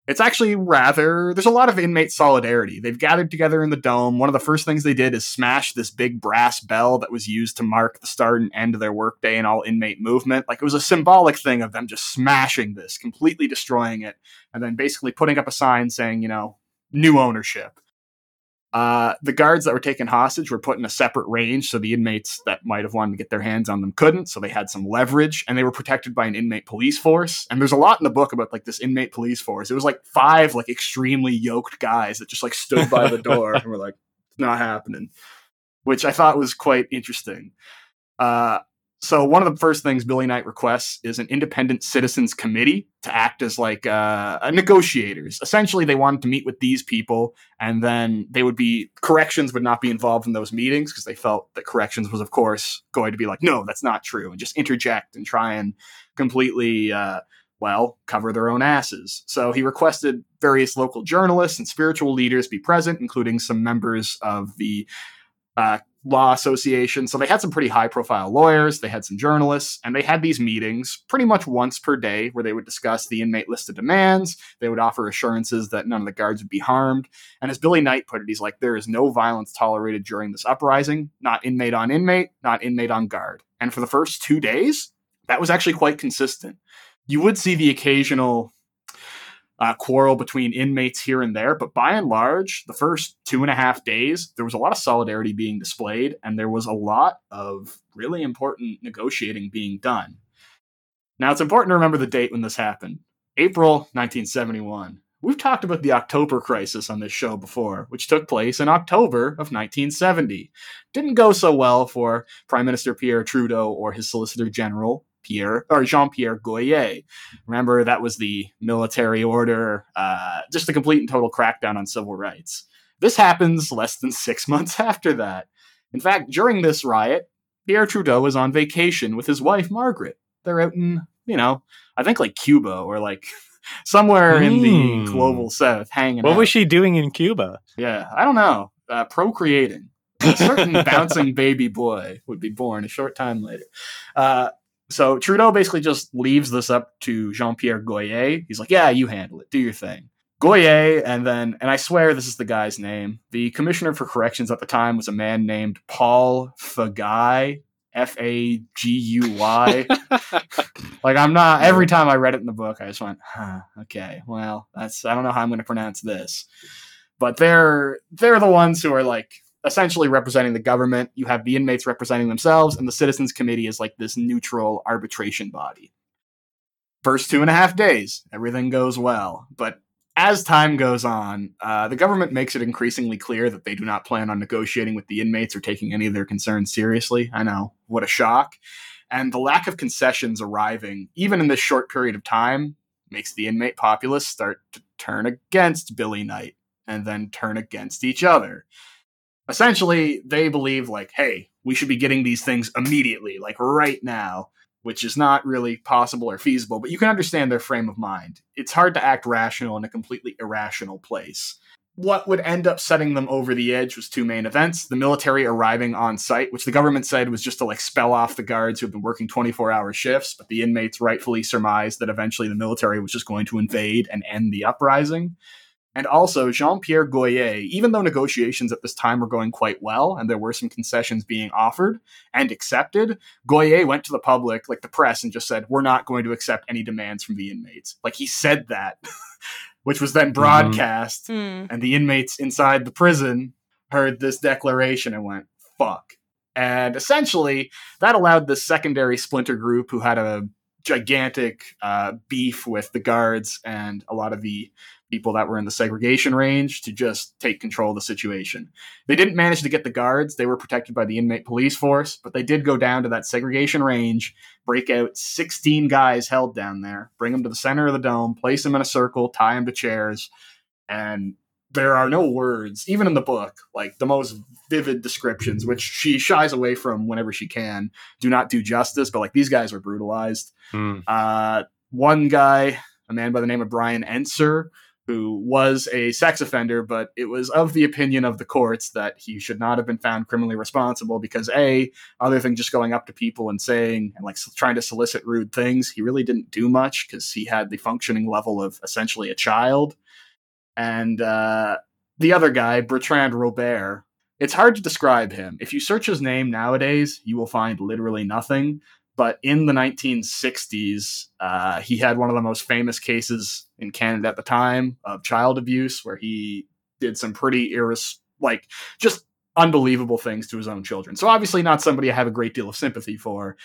it's actually rather there's a lot of inmate solidarity. They've gathered together in the dome. One of the first things they did is smash this big brass bell that was used to mark the start and end of their workday and all inmate movement. Like it was a symbolic thing of them just smashing this completely destroying it and then basically putting up a sign saying you know new ownership uh, the guards that were taken hostage were put in a separate range, so the inmates that might have wanted to get their hands on them couldn't. So they had some leverage, and they were protected by an inmate police force. And there's a lot in the book about like this inmate police force. It was like five like extremely yoked guys that just like stood by the door and were like, "It's not happening," which I thought was quite interesting. Uh, so one of the first things Billy Knight requests is an independent citizens committee to act as like uh, negotiators. Essentially, they wanted to meet with these people, and then they would be corrections would not be involved in those meetings because they felt that corrections was, of course, going to be like, no, that's not true, and just interject and try and completely. Uh, well, cover their own asses. So he requested various local journalists and spiritual leaders be present, including some members of the uh, law association. So they had some pretty high profile lawyers, they had some journalists, and they had these meetings pretty much once per day where they would discuss the inmate list of demands. They would offer assurances that none of the guards would be harmed. And as Billy Knight put it, he's like, there is no violence tolerated during this uprising, not inmate on inmate, not inmate on guard. And for the first two days, that was actually quite consistent. You would see the occasional uh, quarrel between inmates here and there, but by and large, the first two and a half days, there was a lot of solidarity being displayed, and there was a lot of really important negotiating being done. Now, it's important to remember the date when this happened April 1971. We've talked about the October crisis on this show before, which took place in October of 1970. Didn't go so well for Prime Minister Pierre Trudeau or his Solicitor General, Pierre or Jean-Pierre Goyer. Remember, that was the military order, uh, just a complete and total crackdown on civil rights. This happens less than six months after that. In fact, during this riot, Pierre Trudeau is on vacation with his wife, Margaret. They're out in, you know, I think like Cuba or like somewhere in the Hmm. global south hanging What out. was she doing in Cuba? Yeah, I don't know. Uh, procreating. a certain bouncing baby boy would be born a short time later. Uh, so Trudeau basically just leaves this up to Jean Pierre Goyer. He's like, yeah, you handle it, do your thing. Goyer, and then, and I swear this is the guy's name. The commissioner for corrections at the time was a man named Paul Faguy, F A G U Y. Like I'm not. Every time I read it in the book, I just went, huh, okay, well, that's. I don't know how I'm going to pronounce this, but they're they're the ones who are like essentially representing the government. You have the inmates representing themselves, and the citizens committee is like this neutral arbitration body. First two and a half days, everything goes well, but as time goes on, uh, the government makes it increasingly clear that they do not plan on negotiating with the inmates or taking any of their concerns seriously. I know, what a shock. And the lack of concessions arriving, even in this short period of time, makes the inmate populace start to turn against Billy Knight and then turn against each other. Essentially, they believe, like, hey, we should be getting these things immediately, like right now, which is not really possible or feasible, but you can understand their frame of mind. It's hard to act rational in a completely irrational place. What would end up setting them over the edge was two main events. The military arriving on site which the government said was just to like spell off the guards who have been working 24 hour shifts but the inmates rightfully surmised that eventually the military was just going to invade and end the uprising and also jean-pierre goyer even though negotiations at this time were going quite well and there were some concessions being offered and accepted goyer went to the public like the press and just said we're not going to accept any demands from the inmates. Like he said that which was then broadcast Hmm. and the inmates inside the prison heard this declaration and went fuck. And essentially that allowed this secondary splinter group who had a gigantic uh, beef with the guards and a lot of the people that were in the segregation range to just take control of the situation. They didn't manage to get the guards. They were protected by the inmate police force but they did go down to that segregation range break out 16 guys held down there bring them to the center of the dome place them in a circle tie them to chairs and there are no words, even in the book, like the most vivid descriptions, which she shies away from whenever she can, do not do justice. But like these guys were brutalized. Hmm. Uh, one guy, a man by the name of Brian Ensor, who was a sex offender, but it was of the opinion of the courts that he should not have been found criminally responsible because a other than just going up to people and saying and like trying to solicit rude things, he really didn't do much because he had the functioning level of essentially a child and uh, the other guy, Bertrand Robert. It's hard to describe him. If you search his name nowadays, you will find literally nothing. But in the 1960s, uh, he had one of the most famous cases in Canada at the time of child abuse, where he did some pretty iris like just unbelievable things to his own children. So obviously not somebody I have a great deal of sympathy for,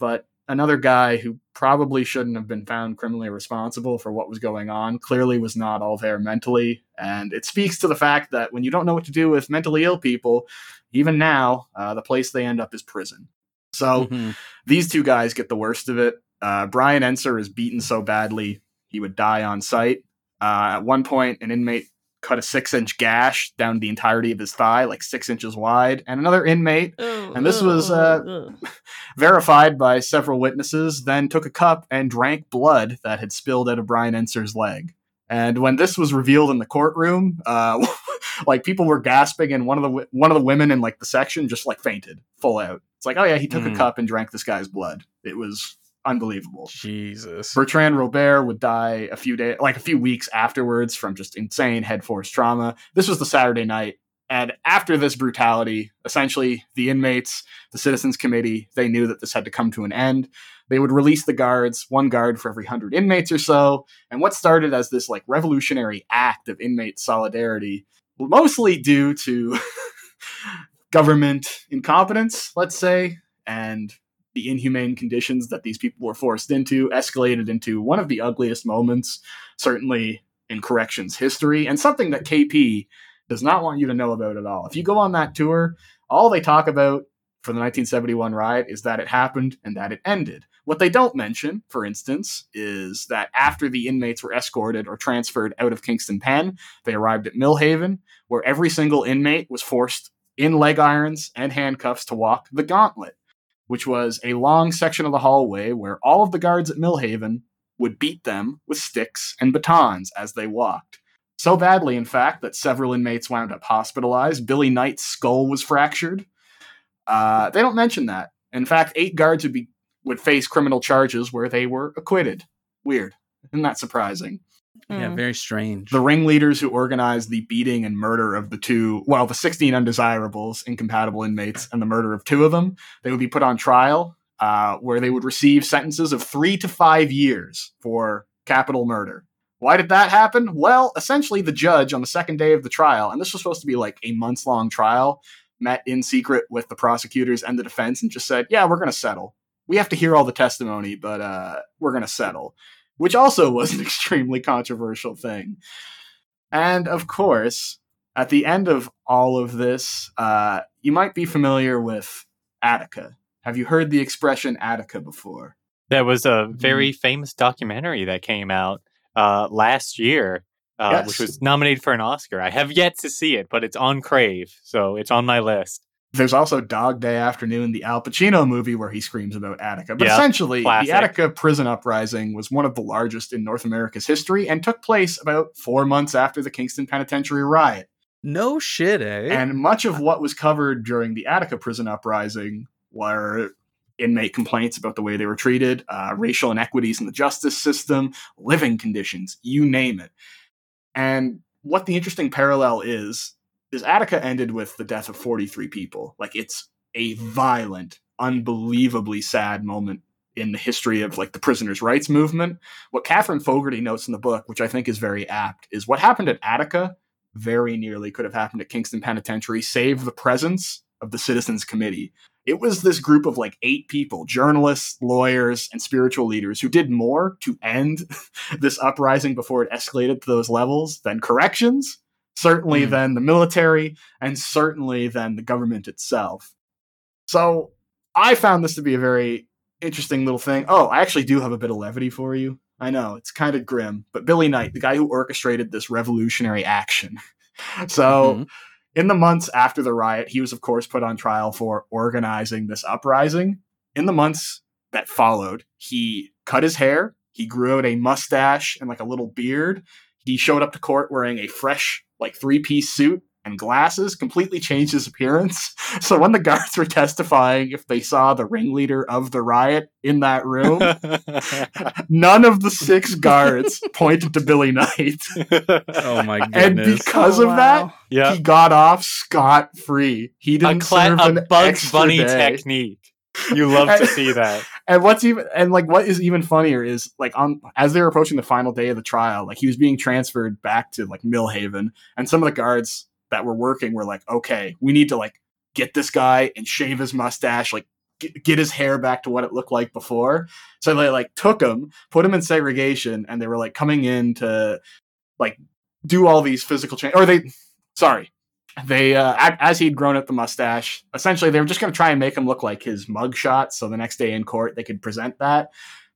but another guy who probably shouldn't have been found criminally responsible for what was going on clearly was not all there mentally. And it speaks to the fact that when you don't know what to do with mentally ill people even now uh, the place they end up is prison. So Mhm. these two guys get the worst of it. Uh, brian ensor is beaten so badly he would die on site. Uh, at one point an inmate cut a six inch gash down the entirety of his thigh like six inches wide and another inmate And this was, uh, verified by several witnesses, then took a cup and drank blood that had spilled out of Brian Ensor's leg. And when this was revealed in the courtroom, uh, like people were gasping, and one of the one of the women in like the section just like fainted full out. It's like, oh yeah, he took Mm. a cup and drank this guy's blood. It was unbelievable. Jesus. Bertrand Robert would die a few days, like a few weeks afterwards, from just insane head force trauma. This was the Saturday night, and after this brutality, essentially the inmates, the citizens committee, they knew that this had to come to an end. They would release the guards, one guard for every hundred inmates or so, and what started as this like revolutionary act of inmate solidarity, mostly due to government incompetence, let's say, and the inhumane conditions that these people were forced into escalated into one of the ugliest moments, certainly in corrections history, and something that KP does not want you to know about at all. If you go on that tour, all they talk about for the 1971 riot is that it happened and that it ended. What they don't mention, for instance, is that after the inmates were escorted or transferred out of Kingston Pen, they arrived at Millhaven, where every single inmate was forced in leg irons and handcuffs to walk the gauntlet which was a long section of the hallway where all of the guards at Millhaven would beat them with sticks and batons as they walked. So badly, in fact, that several inmates wound up hospitalized. Billy Knight's skull was fractured. Uh, they don't mention that. In fact, eight guards would be would face criminal charges where they were acquitted. Weird. Isn't that surprising? Yeah, Mm. very strange. The ringleaders who organized the beating and murder of the two, well, the 16 undesirables, incompatible inmates, and the murder of two of them, they would be put on trial uh, where they would receive sentences of three to five years for capital murder. Why did that happen? Well, essentially, the judge on the second day of the trial, and this was supposed to be like a months long trial, met in secret with the prosecutors and the defense and just said, Yeah, we're going to settle. We have to hear all the testimony, but uh, we're going to settle which also was an extremely controversial thing. And of course, at the end of all of this, uh, you might be familiar with Attica. Have you heard the expression Attica before? There was a very famous documentary that came out uh, last year, uh, Yes. which was nominated for an Oscar. I have yet to see it, but it's on Crave, so it's on my list. There's also Dog Day Afternoon, the Al Pacino movie where he screams about Attica. But Yeah, essentially, classic. the Attica prison uprising was one of the largest in North America's history and took place about four months after the Kingston Penitentiary riot. no shit, eh? And much of what was covered during the Attica prison uprising were inmate complaints about the way they were treated, uh, racial inequities in the justice system, living conditions, you name it. And what the interesting parallel is, is Attica ended with the death of 43 people. Like it's a violent, unbelievably sad moment in the history of like the prisoners' rights movement. What Catherine Fogarty notes in the book, which I think is very apt, is what happened at Attica very nearly could have happened at Kingston Penitentiary, save the presence of the Citizens Committee. It was this group of like eight people, journalists, lawyers, and spiritual leaders, who did more to end this uprising before it escalated to those levels than corrections, certainly Hmm. than the military, and certainly than the government itself. So I found this to be a very interesting little thing. Oh, I actually do have a bit of levity for you. I know it's kind of grim, but Billy Knight, the guy who orchestrated this revolutionary action. So, Mhm. in the months after the riot, he was, of course, put on trial for organizing this uprising. In the months that followed, he cut his hair, he grew out a mustache and like a little beard. He showed up to court wearing a fresh, like, three piece suit and glasses, completely changed his appearance. So, when the guards were testifying if they saw the ringleader of the riot in that room, none of the six guards pointed to Billy Knight. oh my goodness. And because Oh, of that, wow. yeah, he got off scot free. He didn't cla- serve a an Bugs extra Bunny day. technique. You love to see that. And what's even and like what is even funnier is like on as they're approaching the final day of the trial, like he was being transferred back to like Millhaven, and some of the guards that were working were like, "Okay, we need to like get this guy and shave his mustache, like get, get his hair back to what it looked like before." So they like took him, put him in segregation, and they were like coming in to like do all these physical change, or they, sorry, they uh, as he'd grown up the mustache essentially they were just going to try and make him look like his mugshot so the next day in court they could present that.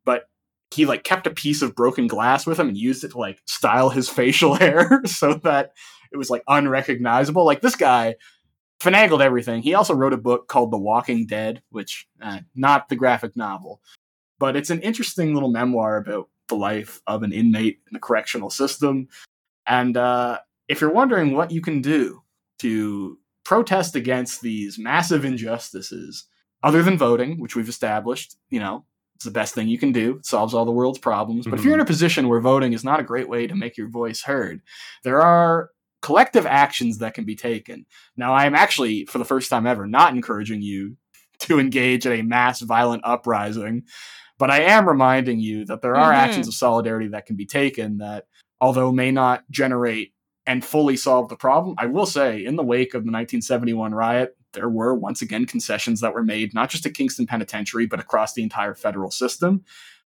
But he like kept a piece of broken glass with him and used it to like style his facial hair so that it was like unrecognizable. Like this guy finagled everything. He also wrote a book called the walking dead which uh, not the graphic novel but it's an interesting little memoir about the life of an inmate in the correctional system. And uh, if you're wondering what you can do to protest against these massive injustices other than voting which we've established you know it's the best thing you can do. It solves all the world's problems. But if you're in a position where voting is not a great way to make your voice heard there are collective actions that can be taken. Now i'm actually for the first time ever not encouraging you to engage in a mass violent uprising but i am reminding you that there are Mhm. actions of solidarity that can be taken that although may not generate and fully solve the problem. I will say, in the wake of the 1971 riot, there were once again concessions that were made, not just at Kingston Penitentiary, but across the entire federal system.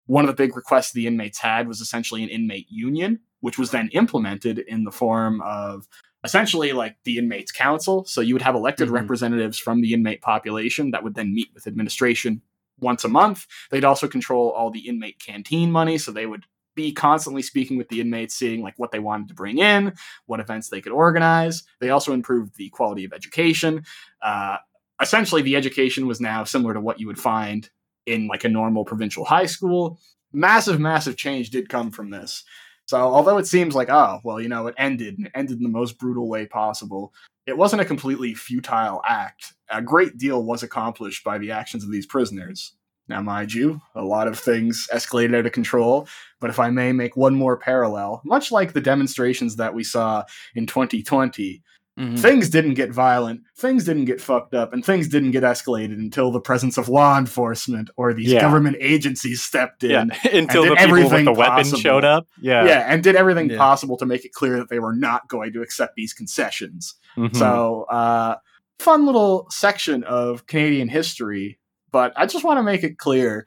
One of the big requests the inmates had was essentially an inmate union, which was then implemented in the form of essentially like the inmates council. So you would have elected Mhm. representatives from the inmate population that would then meet with administration once a month. They'd also control all the inmate canteen money, so they would be constantly speaking with the inmates, seeing like what they wanted to bring in, what events they could organize. They also improved the quality of education. Uh, essentially, the education was now similar to what you would find in like a normal provincial high school. Massive, massive change did come from this. So although it seems like, oh, well, you know, it ended and it ended in the most brutal way possible, it wasn't a completely futile act. A great deal was accomplished by the actions of these prisoners. Now, mind you, a lot of things escalated out of control, but if I may make one more parallel, much like the demonstrations that we saw in 2020, Mhm. things didn't get violent, things didn't get fucked up, and things didn't get escalated until the presence of law enforcement or these Yeah. government agencies stepped in. Yeah, until the people with the weapon possible. showed up. Yeah. Yeah, and did everything Yeah. possible to make it clear that they were not going to accept these concessions. Mhm. So, uh, fun little section of Canadian history, but I just want to make it clear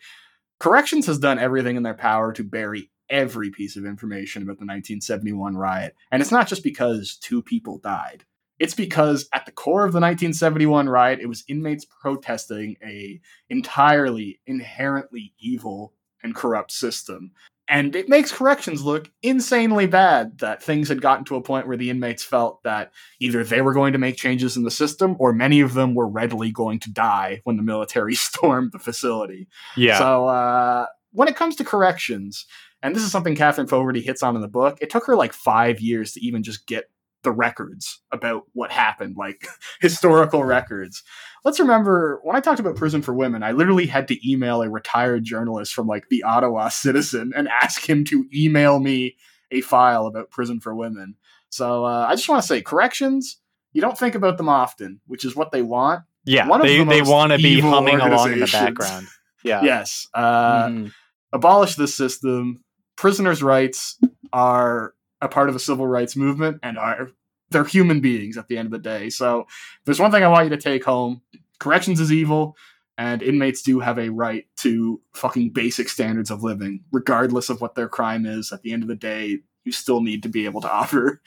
Corrections has done everything in their power to bury every piece of information about the 1971 riot. And it's not just because two people died. It's because at the core of the 1971 riot, it was inmates protesting a entirely inherently evil and corrupt system. And it makes corrections look insanely bad that things had gotten to a point where the inmates felt that either they were going to make changes in the system or many of them were readily going to die when the military stormed the facility. yeah. So uh, when it comes to corrections, and this is something Catherine Fogarty hits on in the book, it took her like five years to even just get the records about what happened, like historical records. Let's remember when I talked about prison for women, I literally had to email a retired journalist from like the Ottawa Citizen and ask him to email me a file about prison for women. So uh, I just want to say corrections. You don't think about them often, which is what they want. yeah. one of They the they want to be humming along in the background. Yeah. Yes. Uh, Mhm. abolish this system. Prisoners' rights are a part of the civil rights movement and are they're human beings at the end of the day. So there's one thing I want you to take home. Corrections is evil, and inmates do have a right to fucking basic standards of living, regardless of what their crime is. At the end of the day, you still need to be able to offer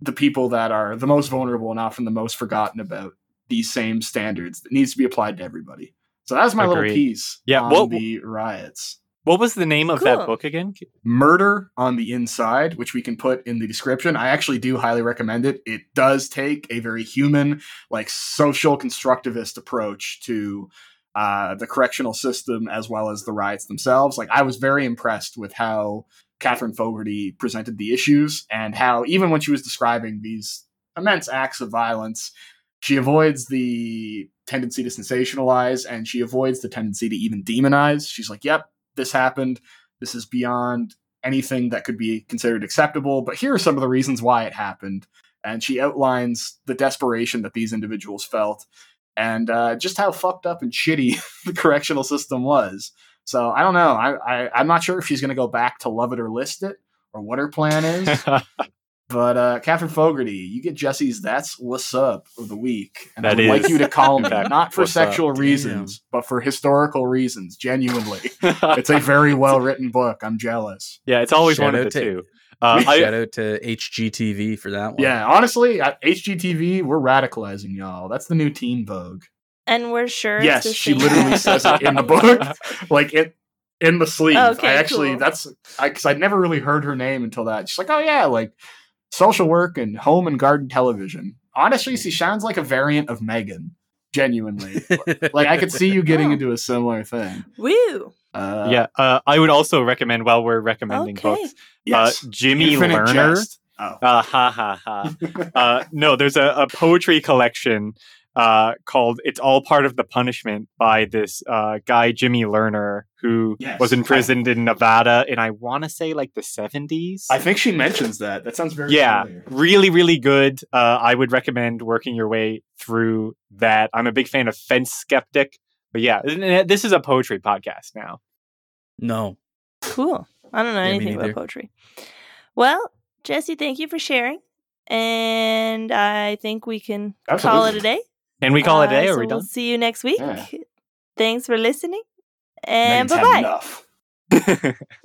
the people that are the most vulnerable and often the most forgotten about these same standards that needs to be applied to everybody. So that's my little piece Yeah, on what- the riots. What was the name of Cool. that book again? Murder on the Inside, which we can put in the description. I actually do highly recommend it. It does take a very human, like social constructivist approach to uh, the correctional system as well as the riots themselves. Like, I was very impressed with how Catherine Fogarty presented the issues and how, even when she was describing these immense acts of violence, she avoids the tendency to sensationalize and she avoids the tendency to even demonize. She's like, yep, this happened. This is beyond anything that could be considered acceptable, but here are some of the reasons why it happened. And she outlines the desperation that these individuals felt and uh, just how fucked up and shitty the correctional system was. So I don't know. I, I, I'm not sure if she's going to go back to love it or list it or what her plan is. But uh, Catherine Fogarty, you get Jesse's "That's What's Up" of the week, and That I would like you to call me in fact, not for what's up. sexual Damn. reasons, but for historical reasons. Genuinely, it's a very well written book. I'm jealous. yeah, it's always Shout one of the to- two. Uh, I, Shout out to HGTV for that one. Yeah, honestly, at HGTV, we're radicalizing y'all. That's the new Teen Vogue. And we're sure. yes, the she literally says it in the book, like it in the sleeve. Okay, I actually, cool. that's because I'd never really heard her name until that. She's like, oh yeah, like social work and home and garden television. Honestly, she sounds like a variant of Megan. Genuinely, like I could see you getting Oh. into a similar thing. Woo. Uh, yeah, uh, I would also recommend while we're recommending Okay. books, yes, uh, Jimmy Infinite Lerner. Jest. Oh, Uh, ha ha ha. uh, no, there's a, a poetry collection uh, called "It's All Part of the Punishment" by this uh, guy Jimmy Lerner, who Yes, was I- imprisoned in Nevada in I want to say like the 70s. I think she mentions that. That sounds very yeah, familiar. really, really good. Uh, I would recommend working your way through that. I'm a big fan of Fence Skeptic, but yeah, this is a poetry podcast now. no. Cool. I don't know Yeah, anything about poetry. Well, Jesse, thank you for sharing. And I think we can call it a day. And we call it a day, Uh, or so we We'll see you next week. Yeah. Thanks for listening. And bye had bye. enough.